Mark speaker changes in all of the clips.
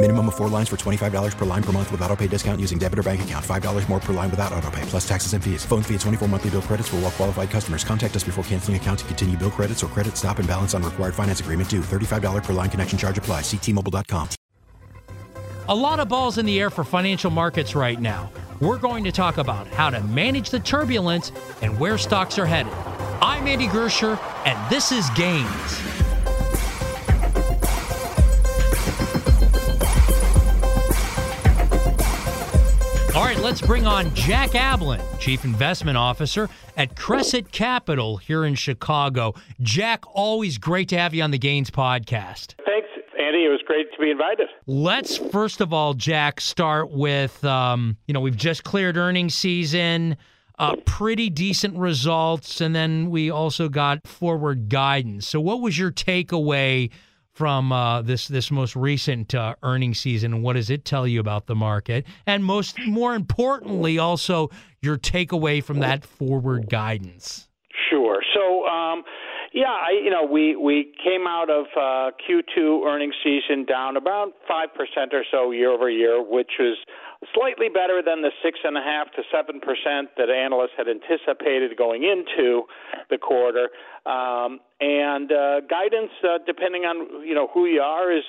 Speaker 1: Minimum of four lines for $25 per line per month with auto pay discount using debit or bank account. $5 more per line without auto pay, plus taxes and fees. Phone fee at 24 monthly bill credits for all well qualified customers. Contact us before canceling account to continue bill credits or credit stop and balance on required finance agreement due. $35 per line connection charge apply. Ctmobile.com.
Speaker 2: A lot of balls in the air for financial markets right now. We're going to talk about how to manage the turbulence and where stocks are headed. I'm Andy Giersher, and this is Gains. All right, let's bring on Jack Ablin, Chief Investment Officer at Cresset Capital here in Chicago. Jack, always great to have you on the Gains podcast.
Speaker 3: Thanks, Andy. It was great to be invited.
Speaker 2: Let's first of all, Jack, start with um, you know we've just cleared earnings season, uh, pretty decent results, and then we also got forward guidance. So, what was your takeaway from uh, this this most recent uh, earnings season, what does it tell you about the market? And most more importantly, also your takeaway from that forward guidance.
Speaker 3: Sure. So. Um, yeah, I, you know, we we came out of uh, Q2 earnings season down about five percent or so year over year, which was slightly better than the six and a half to seven percent that analysts had anticipated going into the quarter. Um, and uh, guidance, uh, depending on you know who you are, is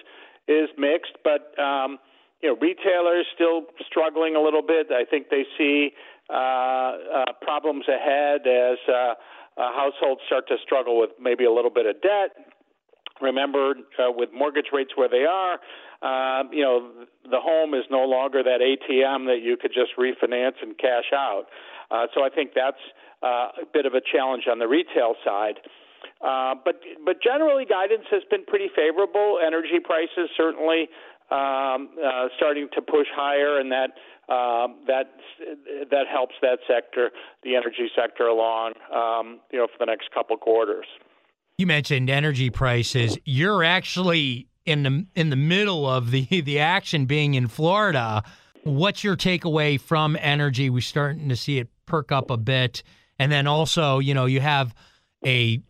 Speaker 3: is mixed, but um, you know retailers still struggling a little bit. I think they see uh, uh, problems ahead as uh, uh, households start to struggle with maybe a little bit of debt. Remember, uh, with mortgage rates where they are, uh, you know, the home is no longer that ATM that you could just refinance and cash out. Uh, so I think that's uh, a bit of a challenge on the retail side. Uh, but but generally, guidance has been pretty favorable. Energy prices certainly um, uh, starting to push higher, and that um, that that helps that sector, the energy sector, along, um, you know, for the next couple quarters.
Speaker 2: You mentioned energy prices. You're actually in the in the middle of the the action, being in Florida. What's your takeaway from energy? We're starting to see it perk up a bit, and then also, you know, you have a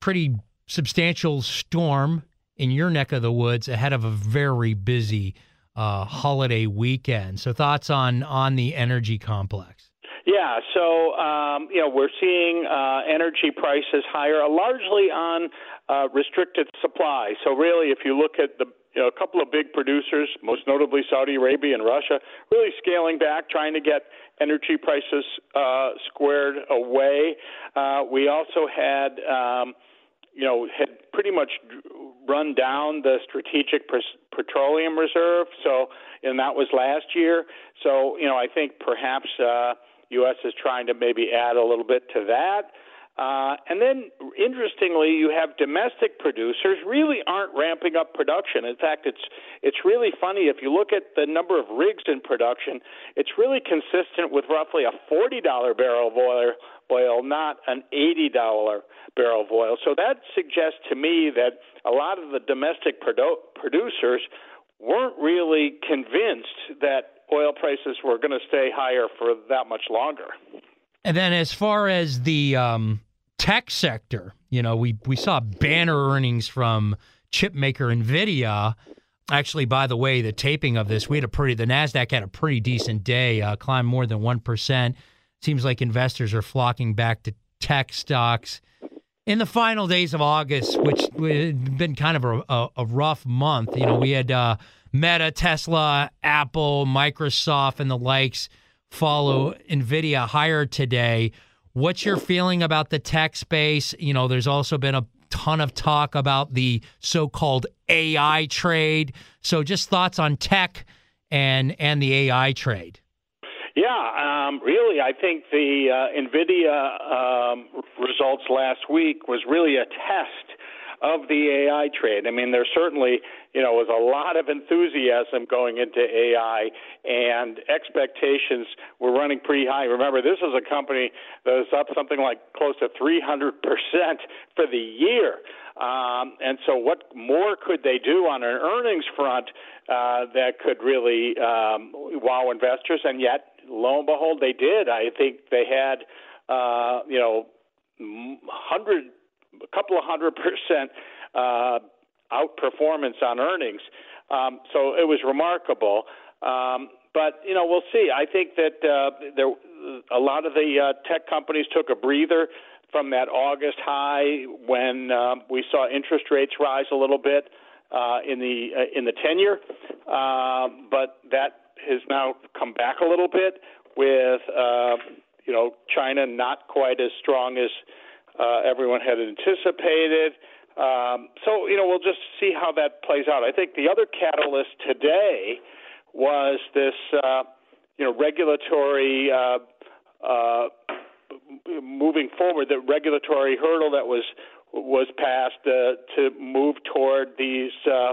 Speaker 2: pretty substantial storm in your neck of the woods ahead of a very busy uh, holiday weekend. So thoughts on on the energy complex?
Speaker 3: Yeah, so um, you know we're seeing uh, energy prices higher, largely on uh, restricted supply. So really, if you look at the you know, a couple of big producers, most notably Saudi Arabia and Russia, really scaling back, trying to get energy prices uh, squared away. Uh, we also had. Um, you know, had pretty much run down the strategic petroleum reserve. So, and that was last year. So, you know, I think perhaps uh, U.S. is trying to maybe add a little bit to that. Uh, and then, interestingly, you have domestic producers really aren't ramping up production. In fact, it's it's really funny if you look at the number of rigs in production. It's really consistent with roughly a forty dollar barrel of oil, oil, not an eighty dollar barrel of oil. So that suggests to me that a lot of the domestic produ- producers weren't really convinced that oil prices were going to stay higher for that much longer.
Speaker 2: And then, as far as the um, tech sector, you know, we we saw banner earnings from chip maker Nvidia. Actually, by the way, the taping of this, we had a pretty the Nasdaq had a pretty decent day, uh, climbed more than one percent. Seems like investors are flocking back to tech stocks in the final days of August, which had been kind of a, a, a rough month. You know, we had uh, Meta, Tesla, Apple, Microsoft, and the likes follow Nvidia higher today. What's your feeling about the tech space? You know, there's also been a ton of talk about the so-called AI trade. So, just thoughts on tech and and the AI trade.
Speaker 3: Yeah, um, really, I think the uh, NVIDIA um, results last week was really a test of the AI trade. I mean, there certainly, you know, was a lot of enthusiasm going into AI, and expectations were running pretty high. Remember, this is a company that was up something like close to 300 percent for the year. Um, and so, what more could they do on an earnings front uh, that could really um, wow investors? And yet, lo and behold, they did. I think they had, uh, you know, hundred, a couple of hundred percent uh, outperformance on earnings. Um, so it was remarkable. Um, but you know, we'll see. I think that uh, there, a lot of the uh, tech companies took a breather from that August high when um, we saw interest rates rise a little bit uh, in the uh, in the ten year, uh, but that has now come back a little bit with uh, you know China not quite as strong as uh, everyone had anticipated. Um, so you know we'll just see how that plays out. I think the other catalyst today was this uh, you know regulatory uh, uh, moving forward, the regulatory hurdle that was was passed uh, to move toward these uh,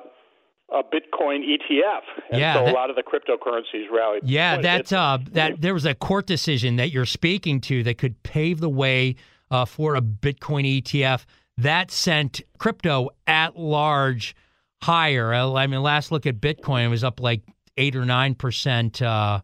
Speaker 3: a Bitcoin ETF, and
Speaker 2: yeah,
Speaker 3: so
Speaker 2: that,
Speaker 3: a lot of the cryptocurrencies rallied.
Speaker 2: Yeah, that uh, that there was a court decision that you're speaking to that could pave the way uh, for a Bitcoin ETF that sent crypto at large higher. I mean, last look at Bitcoin, it was up like eight or nine percent, uh,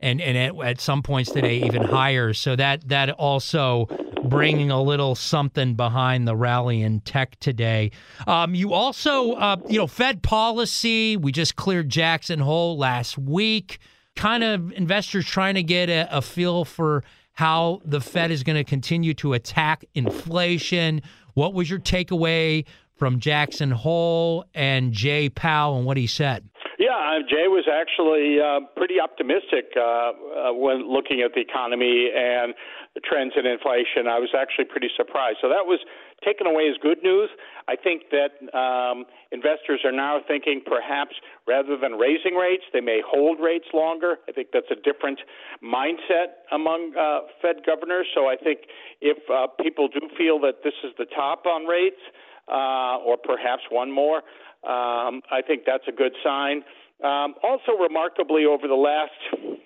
Speaker 2: and and at, at some points today even higher. So that that also bringing a little something behind the rally in tech today. Um, you also, uh, you know, Fed policy. We just cleared Jackson Hole last week. Kind of investors trying to get a, a feel for how the Fed is going to continue to attack inflation. What was your takeaway from Jackson Hole and Jay Powell and what he said?
Speaker 3: Yeah, uh, Jay was actually uh, pretty optimistic uh, uh, when looking at the economy and the trends in inflation. I was actually pretty surprised. So that was taken away as good news. I think that um, investors are now thinking perhaps rather than raising rates, they may hold rates longer. I think that's a different mindset among uh, Fed governors. So I think if uh, people do feel that this is the top on rates, uh, or perhaps one more, um, I think that's a good sign. Um, also, remarkably, over the last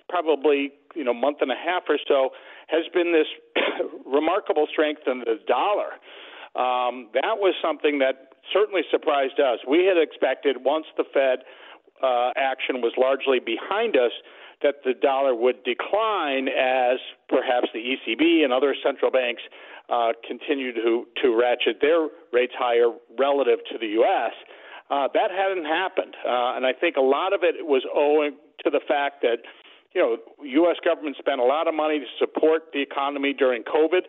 Speaker 3: probably you know month and a half or so, has been this remarkable strength in the dollar. Um, that was something that certainly surprised us. We had expected once the Fed uh, action was largely behind us that the dollar would decline as perhaps the ECB and other central banks uh, to to ratchet their rates higher relative to the U.S. Uh, that hadn't happened, uh, and I think a lot of it was owing to the fact that you know, U.S. government spent a lot of money to support the economy during COVID.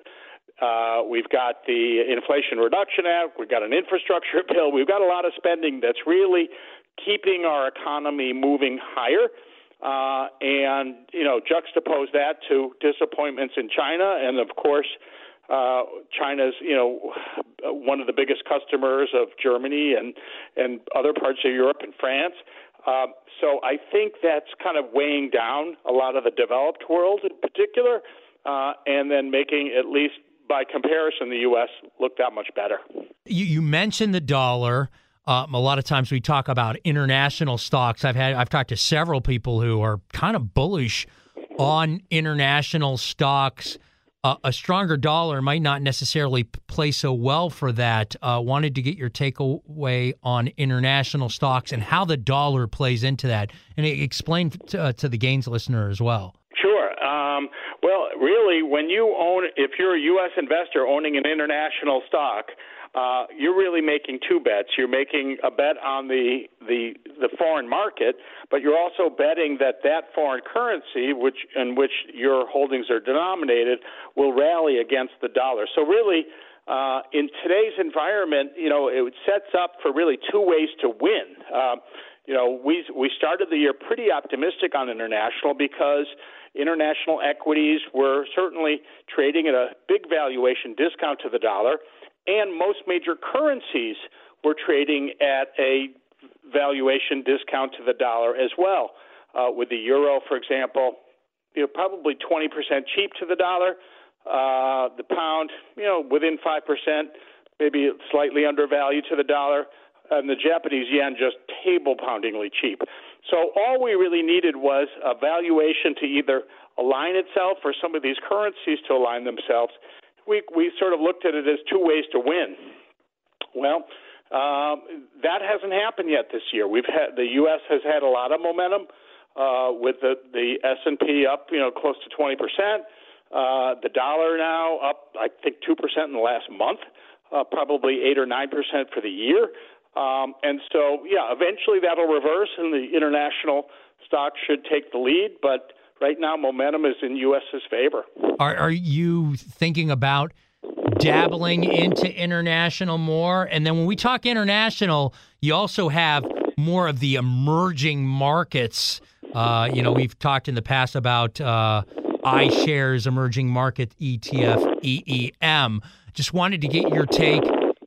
Speaker 3: Uh, we've got the Inflation Reduction Act. We've got an infrastructure bill. We've got a lot of spending that's really keeping our economy moving higher. Uh, and you know, juxtapose that to disappointments in China, and of course, uh, China's you know one of the biggest customers of Germany and and other parts of Europe and France. Um, so I think that's kind of weighing down a lot of the developed world in particular, uh, and then making at least by comparison the U.S. look that much better.
Speaker 2: You, you mentioned the dollar. Um, a lot of times we talk about international stocks. I've had I've talked to several people who are kind of bullish on international stocks a stronger dollar might not necessarily play so well for that. Uh, wanted to get your takeaway on international stocks and how the dollar plays into that, and explain to, uh, to the gains listener as well.
Speaker 3: Sure. Um, well, really, when you own, if you're a U.S. investor owning an international stock, uh, you're really making two bets. You're making a bet on the, the the foreign market, but you're also betting that that foreign currency, which in which your holdings are denominated, will rally against the dollar. So really, uh, in today's environment, you know, it sets up for really two ways to win. Uh, you know, we we started the year pretty optimistic on international because international equities were certainly trading at a big valuation discount to the dollar, and most major currencies were trading at a valuation discount to the dollar as well. Uh, with the euro, for example, you know, probably 20% cheap to the dollar. Uh, the pound, you know, within 5%, maybe slightly undervalued to the dollar and the Japanese yen just table poundingly cheap. So all we really needed was a valuation to either align itself or some of these currencies to align themselves. We we sort of looked at it as two ways to win. Well, um, that hasn't happened yet this year. We've had the U.S. has had a lot of momentum uh, with the the S and P up, you know, close to twenty percent. Uh, the dollar now up, I think, two percent in the last month. Uh, probably eight or nine percent for the year. Um, and so, yeah, eventually that'll reverse, and the international stocks should take the lead. But right now, momentum is in U.S.'s favor.
Speaker 2: Are, are you thinking about dabbling into international more? And then when we talk international, you also have more of the emerging markets. Uh, you know, we've talked in the past about uh, iShares Emerging Market ETF EEM. Just wanted to get your take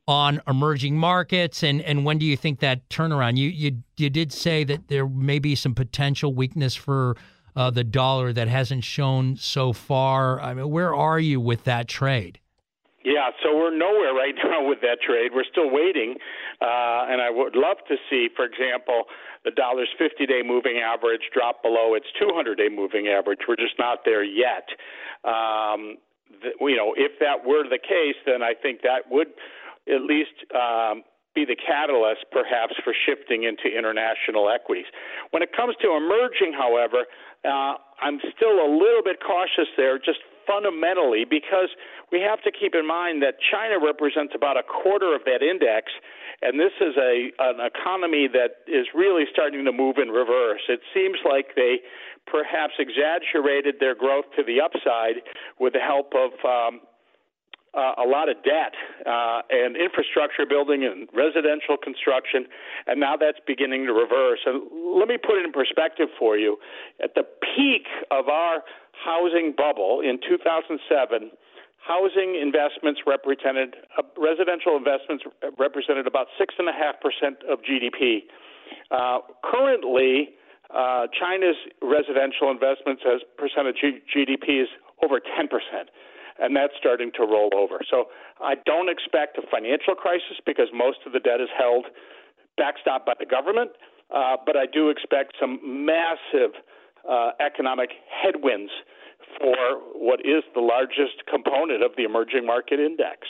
Speaker 2: on emerging markets and, and when do you think that turnaround? You you you did say that there may be some potential weakness for uh, the dollar that hasn't shown so far. I mean, where are you with that trade?
Speaker 3: Yeah, so we're nowhere right now with that trade. We're still waiting, uh, and I would love to see, for example, the dollar's 50-day moving average drop below its 200-day moving average. We're just not there yet. Um, the, you know, if that were the case, then I think that would at least um, be the catalyst, perhaps, for shifting into international equities. When it comes to emerging, however, uh, I'm still a little bit cautious there, just fundamentally, because we have to keep in mind that China represents about a quarter of that index, and this is a an economy that is really starting to move in reverse. It seems like they perhaps exaggerated their growth to the upside with the help of um, uh, a lot of debt uh, and infrastructure building and residential construction, and now that's beginning to reverse. And let me put it in perspective for you. At the peak of our housing bubble in 2007, housing investments represented uh, residential investments represented about six and a half percent of GDP. Uh, currently, uh, China's residential investments as percent of GDP is over 10 percent and that's starting to roll over. So I don't expect a financial crisis because most of the debt is held backstop by the government, uh, but I do expect some massive uh, economic headwinds for what is the largest component of the emerging market index.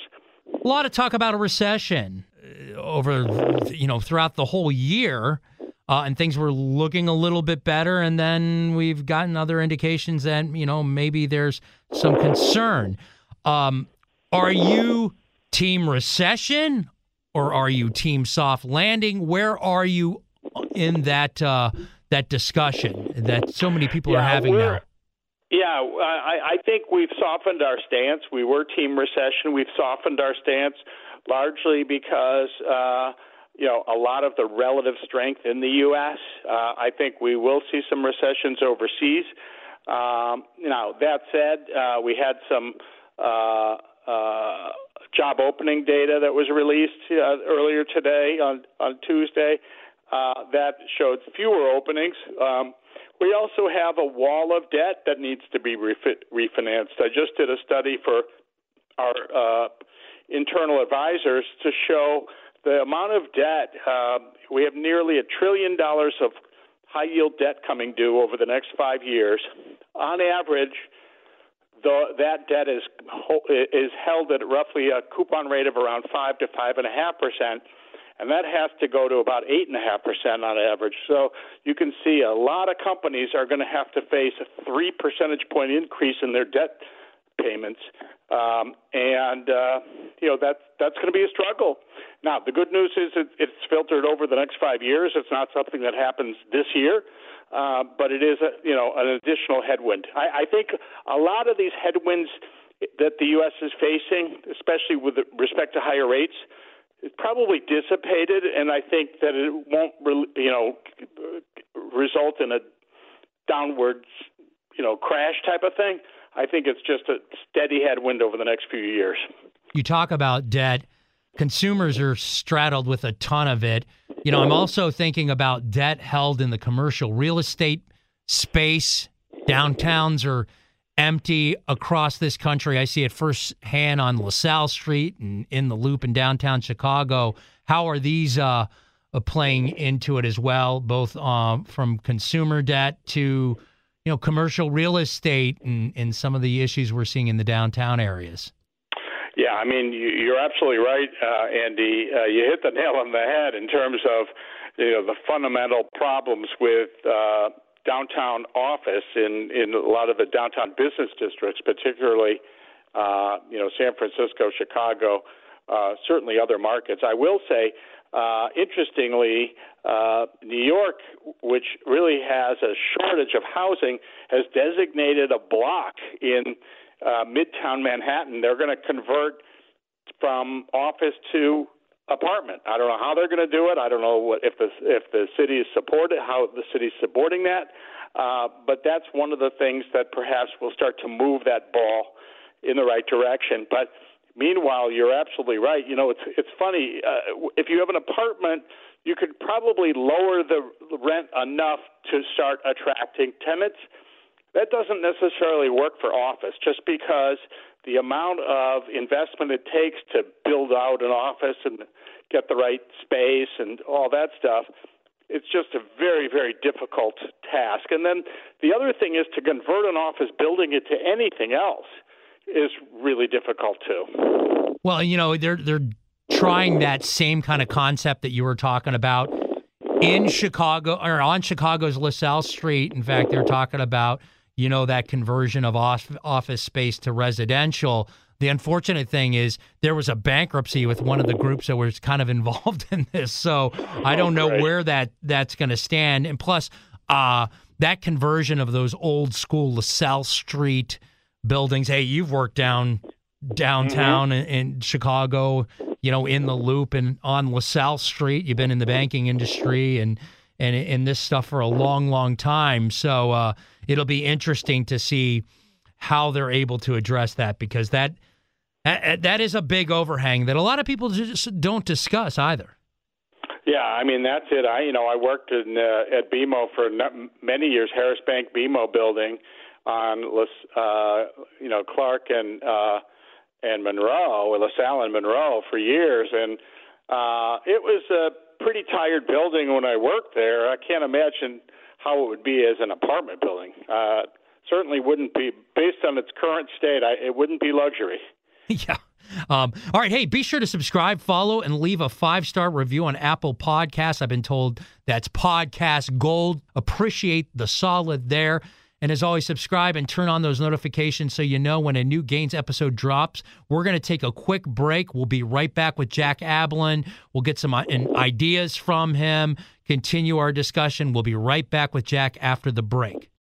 Speaker 2: A lot of talk about a recession uh, over, you know, throughout the whole year. Uh, and things were looking a little bit better. And then we've gotten other indications that you know maybe there's some concern. Um, are you team recession or are you team soft landing? Where are you in that uh, that discussion that so many people
Speaker 3: yeah,
Speaker 2: are having now?
Speaker 3: Yeah, I, I think we've softened our stance. We were team recession. We've softened our stance largely because. Uh, you know, a lot of the relative strength in the U.S. Uh, I think we will see some recessions overseas. Um, now, that said, uh, we had some uh, uh, job opening data that was released uh, earlier today on, on Tuesday uh, that showed fewer openings. Um, we also have a wall of debt that needs to be refi- refinanced. I just did a study for our uh, internal advisors to show the amount of debt, uh, we have nearly a trillion dollars of high yield debt coming due over the next five years. On average, the, that debt is is held at roughly a coupon rate of around five to five and a half percent, and that has to go to about eight and a half percent on average. So you can see a lot of companies are going to have to face a three percentage point increase in their debt payments, um, and uh, you know that's that's going to be a struggle. Now, the good news is it, it's filtered over the next five years. It's not something that happens this year, uh, but it is, a, you know, an additional headwind. I, I think a lot of these headwinds that the U.S. is facing, especially with respect to higher rates, is probably dissipated, and I think that it won't, you know, result in a downwards, you know, crash type of thing. I think it's just a steady headwind over the next few years.
Speaker 2: You talk about debt. Consumers are straddled with a ton of it. You know, I'm also thinking about debt held in the commercial real estate space. Downtowns are empty across this country. I see it firsthand on LaSalle Street and in the Loop in downtown Chicago. How are these uh, uh playing into it as well, both um, from consumer debt to you know commercial real estate and, and some of the issues we're seeing in the downtown areas?
Speaker 3: Yeah, I mean you're absolutely right, uh, Andy. Uh, you hit the nail on the head in terms of you know the fundamental problems with uh, downtown office in in a lot of the downtown business districts, particularly uh, you know San Francisco, Chicago, uh, certainly other markets. I will say, uh, interestingly, uh, New York, which really has a shortage of housing, has designated a block in uh, Midtown Manhattan. They're going to convert from office to apartment. I don't know how they're going to do it. I don't know what if the if the city is supported how the city's supporting that. Uh, but that's one of the things that perhaps will start to move that ball in the right direction. But meanwhile, you're absolutely right. You know, it's it's funny uh, if you have an apartment, you could probably lower the rent enough to start attracting tenants. That doesn't necessarily work for office, just because the amount of investment it takes to build out an office and get the right space and all that stuff it's just a very very difficult task and then the other thing is to convert an office building into anything else is really difficult too
Speaker 2: well you know they're they're trying that same kind of concept that you were talking about in Chicago or on Chicago's LaSalle Street in fact they're talking about you know, that conversion of office space to residential. The unfortunate thing is there was a bankruptcy with one of the groups that was kind of involved in this. So I don't know where that that's going to stand. And plus, uh, that conversion of those old school LaSalle Street buildings. Hey, you've worked down downtown mm-hmm. in, in, Chicago, you know, in the loop and on LaSalle Street. You've been in the banking industry and and in this stuff for a long, long time. So uh, it'll be interesting to see how they're able to address that because that that is a big overhang that a lot of people just don't discuss either.
Speaker 3: Yeah, I mean that's it. I you know I worked in uh, at BMO for many years, Harris Bank BMO building on uh, you know Clark and uh, and Monroe, LaSalle and Monroe for years, and uh, it was a pretty tired building when I worked there. I can't imagine how it would be as an apartment building. Uh, certainly wouldn't be based on its current state. I, it wouldn't be luxury.
Speaker 2: yeah. Um, all right. Hey, be sure to subscribe, follow, and leave a five star review on Apple Podcasts. I've been told that's podcast gold. Appreciate the solid there. And as always, subscribe and turn on those notifications so you know when a new Gains episode drops. We're going to take a quick break. We'll be right back with Jack Ablin. We'll get some uh, ideas from him, continue our discussion. We'll be right back with Jack after the break.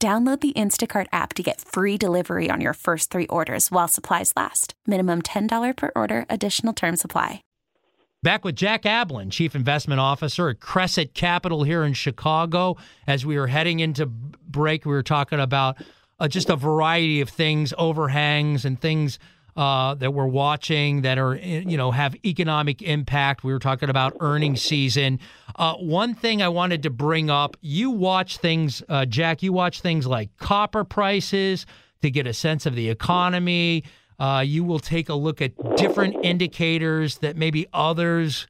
Speaker 4: Download the Instacart app to get free delivery on your first three orders while supplies last. Minimum $10 per order, additional term supply.
Speaker 2: Back with Jack Ablin, Chief Investment Officer at Cresset Capital here in Chicago. As we were heading into break, we were talking about uh, just a variety of things, overhangs and things uh, that we're watching that are you know have economic impact. We were talking about earnings season. Uh, one thing I wanted to bring up: you watch things, uh, Jack. You watch things like copper prices to get a sense of the economy. Uh, you will take a look at different indicators that maybe others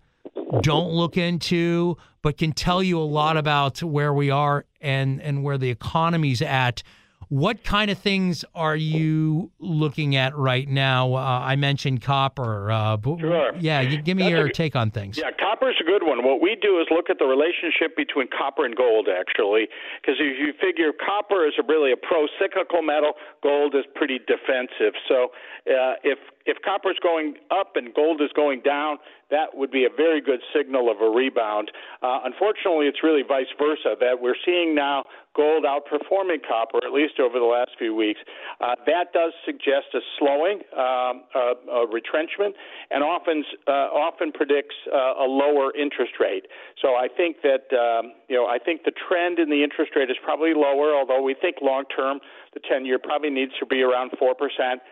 Speaker 2: don't look into, but can tell you a lot about where we are and and where the economy's at. What kind of things are you looking at right now? Uh, I mentioned copper. Uh,
Speaker 3: sure.
Speaker 2: Yeah, give me
Speaker 3: That's
Speaker 2: your
Speaker 3: a-
Speaker 2: take on things.
Speaker 3: Yeah, copper's a good one. What we do is look at the relationship between copper and gold, actually, because if you figure copper is a really a pro-cyclical metal, gold is pretty defensive. So uh, if if copper is going up and gold is going down, that would be a very good signal of a rebound. Uh, unfortunately, it's really vice versa that we're seeing now gold outperforming copper, at least over the last few weeks. Uh, that does suggest a slowing, um, a, a retrenchment, and often uh, often predicts uh, a lower interest rate. So I think that um, you know I think the trend in the interest rate is probably lower, although we think long term the 10 year probably needs to be around four percent.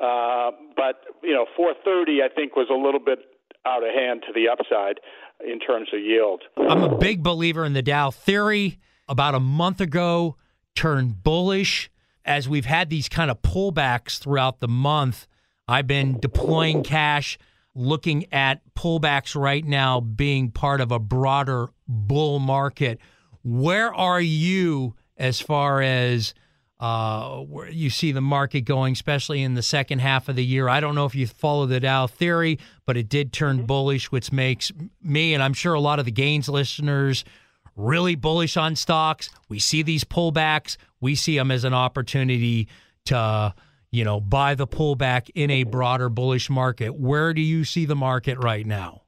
Speaker 3: Uh, but you know, 430 I think was a little bit out of hand to the upside in terms of yield.
Speaker 2: I'm a big believer in the Dow theory. About a month ago, turned bullish as we've had these kind of pullbacks throughout the month. I've been deploying cash, looking at pullbacks right now being part of a broader bull market. Where are you as far as uh, where you see the market going, especially in the second half of the year? I don't know if you follow the Dow theory, but it did turn bullish, which makes me and I'm sure a lot of the gains listeners really bullish on stocks. We see these pullbacks. We see them as an opportunity to, you know, buy the pullback in a broader bullish market. Where do you see the market right now?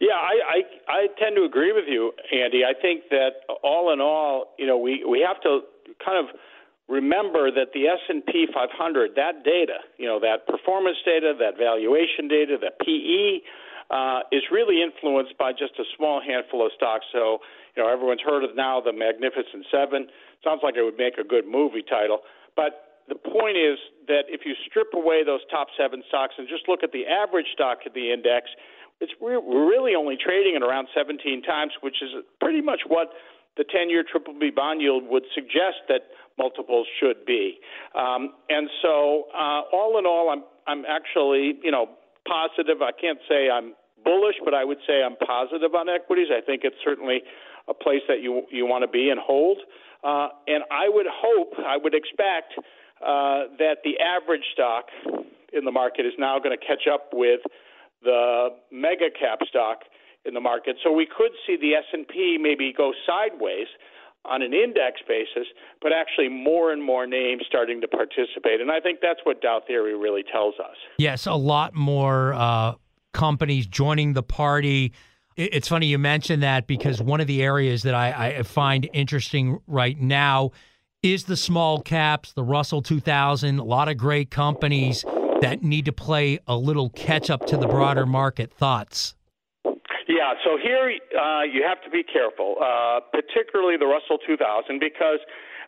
Speaker 3: Yeah, I, I I tend to agree with you, Andy. I think that all in all, you know, we we have to kind of remember that the S&P 500, that data, you know, that performance data, that valuation data, that PE uh, is really influenced by just a small handful of stocks. So, you know, everyone's heard of now the Magnificent Seven. Sounds like it would make a good movie title. But the point is that if you strip away those top seven stocks and just look at the average stock of the index, it's we're we're really only trading at around 17 times, which is pretty much what the 10-year triple B bond yield would suggest that multiples should be. Um, and so, uh, all in all, I'm I'm actually you know positive. I can't say I'm bullish, but I would say I'm positive on equities. I think it's certainly a place that you you want to be and hold. Uh, and I would hope, I would expect uh, that the average stock in the market is now going to catch up with the mega cap stock in the market. So we could see the S&P maybe go sideways on an index basis, but actually more and more names starting to participate. And I think that's what Dow theory really tells us.
Speaker 2: Yes, a lot more uh, companies joining the party. It's funny you mentioned that because one of the areas that I, I find interesting right now is the small caps, the Russell 2000, a lot of great companies that need to play a little catch up to the broader market. Thoughts?
Speaker 3: Yeah, so here uh, you have to be careful, uh, particularly the Russell 2000, because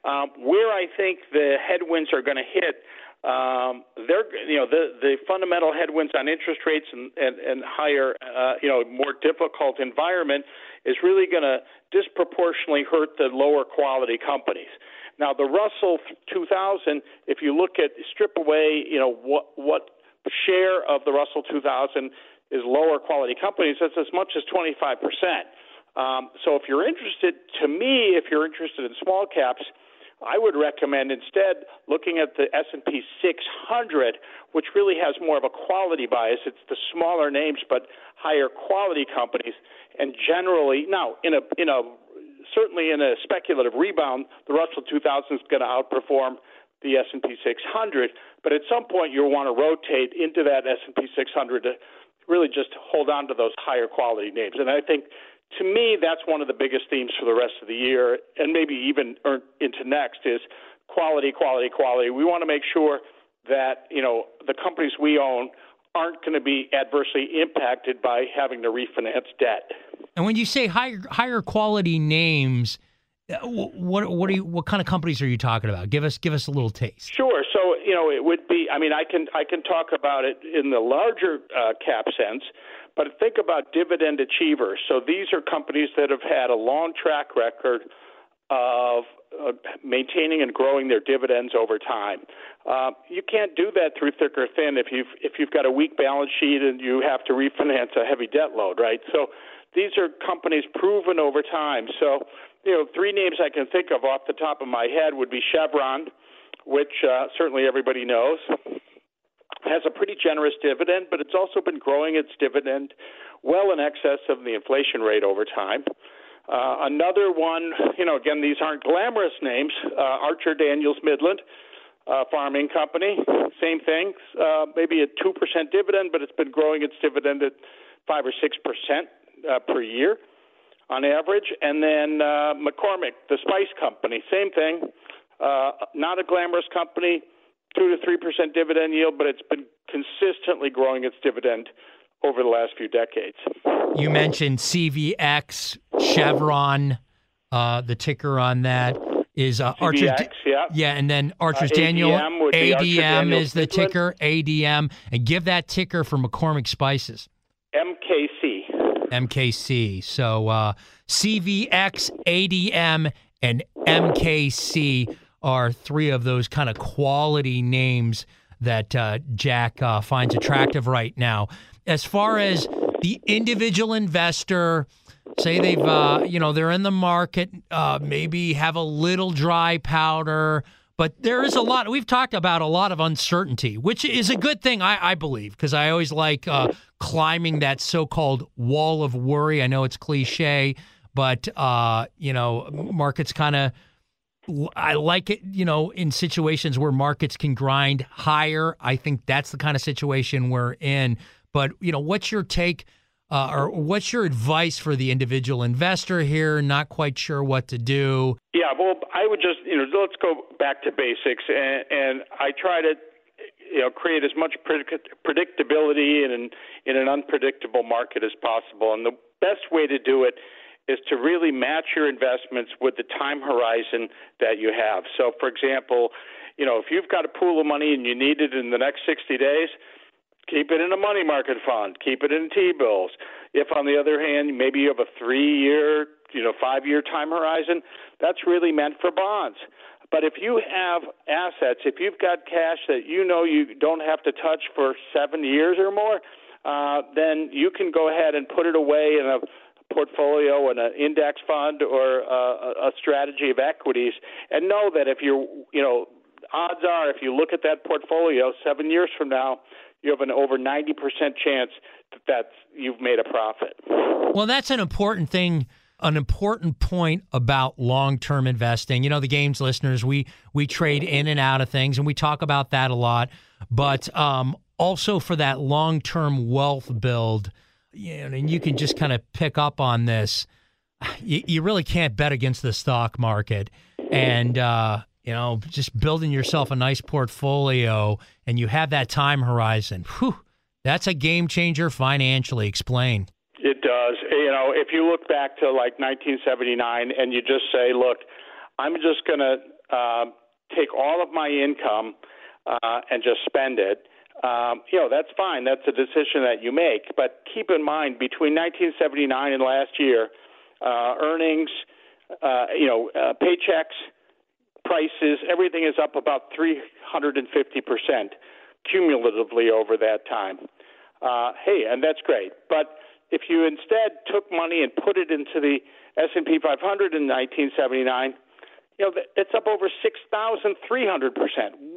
Speaker 3: um, where I think the headwinds are going to hit, um, they're you know the the fundamental headwinds on interest rates and and, and higher, uh, you know, more difficult environment is really going to disproportionately hurt the lower quality companies. Now, the Russell 2000, if you look at strip away, you know what what share of the Russell 2000 is lower quality companies, that's as much as 25%. Um, so if you're interested, to me, if you're interested in small caps, I would recommend instead looking at the S&P 600, which really has more of a quality bias. It's the smaller names but higher quality companies, and generally now in a in a certainly in a speculative rebound, the Russell 2000 is going to outperform the S&P 600. But at some point, you'll want to rotate into that S&P 600 to really just hold on to those higher quality names. And I think, to me, that's one of the biggest themes for the rest of the year, and maybe even er- into next is quality, quality, quality. We want to make sure that you know the companies we own aren't going to be adversely impacted by having to refinance debt.
Speaker 2: And when you say higher higher quality names, uh, what what are you, what kind of companies are you talking about? Give us give us a little taste.
Speaker 3: Sure. You know, it would be. I mean, I can I can talk about it in the larger uh, cap sense, but think about dividend achievers. So these are companies that have had a long track record of uh, maintaining and growing their dividends over time. Uh, you can't do that through thick or thin if you've if you've got a weak balance sheet and you have to refinance a heavy debt load, right? So these are companies proven over time. So you know, three names I can think of off the top of my head would be Chevron. Which uh, certainly everybody knows, has a pretty generous dividend, but it's also been growing its dividend well in excess of the inflation rate over time. Uh, another one, you know, again, these aren't glamorous names. Uh, Archer Daniels Midland uh, Farming Company, same thing, uh, maybe a 2% dividend, but it's been growing its dividend at 5 or 6% uh, per year on average. And then uh, McCormick, the spice company, same thing. Uh, not a glamorous company, 2 to 3% dividend yield, but it's been consistently growing its dividend over the last few decades.
Speaker 2: You mentioned CVX, Chevron, uh, the ticker on that is uh,
Speaker 3: Archer's. yeah.
Speaker 2: Yeah, and then Archer's
Speaker 3: Uh,
Speaker 2: Daniel.
Speaker 3: ADM be Archer
Speaker 2: is the
Speaker 3: Midland.
Speaker 2: ticker. ADM. And give that ticker for McCormick Spices.
Speaker 3: MKC.
Speaker 2: MKC. So uh, CVX, ADM, and MKC are three of those kind of quality names that uh, Jack uh, finds attractive right now. As far as the individual investor, say they've, uh, you know, they're in the market, uh, maybe have a little dry powder. But there is a lot. We've talked about a lot of uncertainty, which is a good thing, I, I believe, because I always like uh, climbing that so-called wall of worry. I know it's cliche, but uh, you know, markets kind of. I like it, you know, in situations where markets can grind higher. I think that's the kind of situation we're in. But you know, what's your take? Uh, or what's your advice for the individual investor here? Not quite sure what to do.
Speaker 3: Yeah, well, I would just, you know, let's go back to basics, and, and I try to, you know, create as much predict- predictability in an in an unpredictable market as possible. And the best way to do it is to really match your investments with the time horizon that you have. So, for example, you know, if you've got a pool of money and you need it in the next 60 days, keep it in a money market fund, keep it in T-bills. If on the other hand, maybe you have a 3-year, you know, 5-year time horizon, that's really meant for bonds. But if you have assets, if you've got cash that you know you don't have to touch for 7 years or more, uh, then you can go ahead and put it away in a portfolio in an index fund or uh, a strategy of equities and know that if you're you know odds are if you look at that portfolio 7 years from now you have an over 90% chance that that's, you've made a profit.
Speaker 2: Well, that's an important thing, an important point about long-term investing. You know, the gains listeners, we we trade in and out of things, and we talk about that a lot. But um, also for that long-term wealth build, you and you can just kind of pick up on this. You, you really can't bet against the stock market, and uh, you know, just building yourself a nice portfolio, and you have that time horizon. Whew, that's a game changer financially. Explain.
Speaker 3: It does. You know, if you look back to like 1979 and you just say, look, I'm just going to uh, take all of my income uh, and just spend it. Um, you know, that's fine. That's a decision that you make. But keep in mind, between 1979 and last year, uh, earnings, uh, you know, uh, paychecks, prices, everything is up about 350% cumulatively over that time. Uh, hey, and that's great. But if you instead took money and put it into the S&P 500 in 1979, you know, it's up over 6,300%,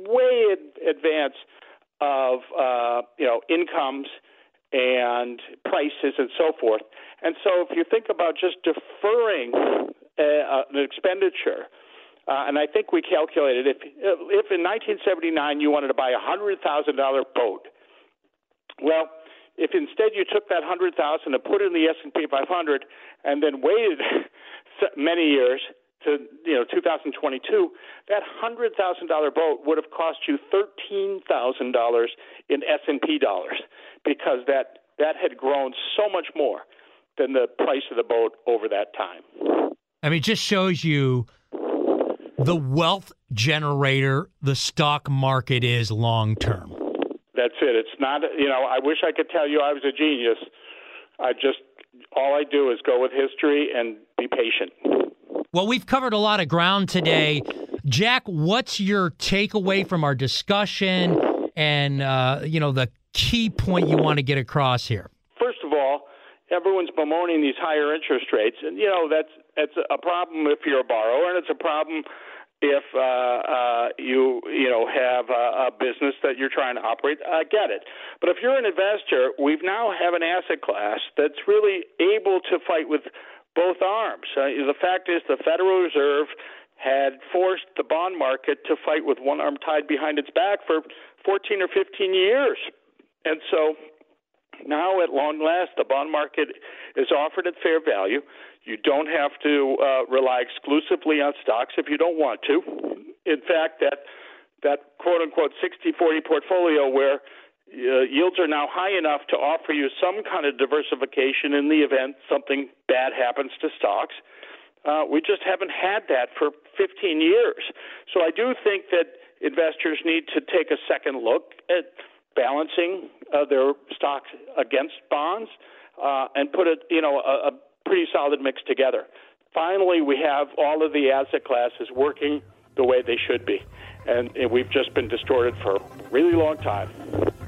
Speaker 3: way in advance of, uh, you know, incomes and prices and so forth. And so if you think about just deferring uh, an expenditure, uh, and I think we calculated if if in 1979 you wanted to buy a hundred thousand dollar boat, well, if instead you took that hundred thousand and put it in the S and P 500 and then waited many years to you know 2022, that hundred thousand dollar boat would have cost you thirteen thousand dollars in S and P dollars because that that had grown so much more than the price of the boat over that time.
Speaker 2: I mean, it just shows you the wealth generator the stock market is long term.
Speaker 3: That's it. It's not, you know, I wish I could tell you I was a genius. I just, all I do is go with history and be patient.
Speaker 2: Well, we've covered a lot of ground today. Jack, what's your takeaway from our discussion and, uh, you know, the key point you want to get across here?
Speaker 3: First of all, everyone's bemoaning these higher interest rates, and you know that's that's a problem if you're a borrower, and it's a problem if uh, uh, you you know have a, a business that you're trying to operate. I get it, but if you're an investor, we've now have an asset class that's really able to fight with both arms. Uh, the fact is, the Federal Reserve had forced the bond market to fight with one arm tied behind its back for 14 or 15 years, and so now, at long last, the bond market is offered at fair value. You don't have to uh, rely exclusively on stocks if you don't want to. In fact, that that quote unquote 60 40 portfolio where uh, yields are now high enough to offer you some kind of diversification in the event something bad happens to stocks. Uh, we just haven't had that for 15 years. So I do think that investors need to take a second look at balancing uh, their stocks against bonds uh, and put a you know a, a pretty solid mix together. Finally, we have all of the asset classes working the way they should be, and, and we've just been distorted for a really long time.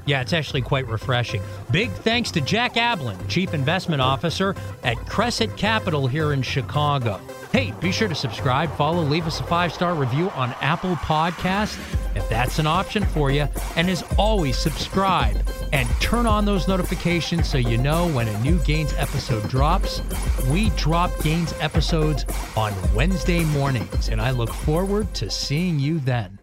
Speaker 2: Yeah, it's actually quite refreshing. Big thanks to Jack Ablin, Chief Investment Officer at Cresset Capital here in Chicago. Hey, be sure to subscribe, follow, leave us a five star review on Apple Podcasts if that's an option for you. And as always, subscribe and turn on those notifications so you know when a new Gains episode drops. We drop Gains episodes on Wednesday mornings, and I look forward to seeing you then.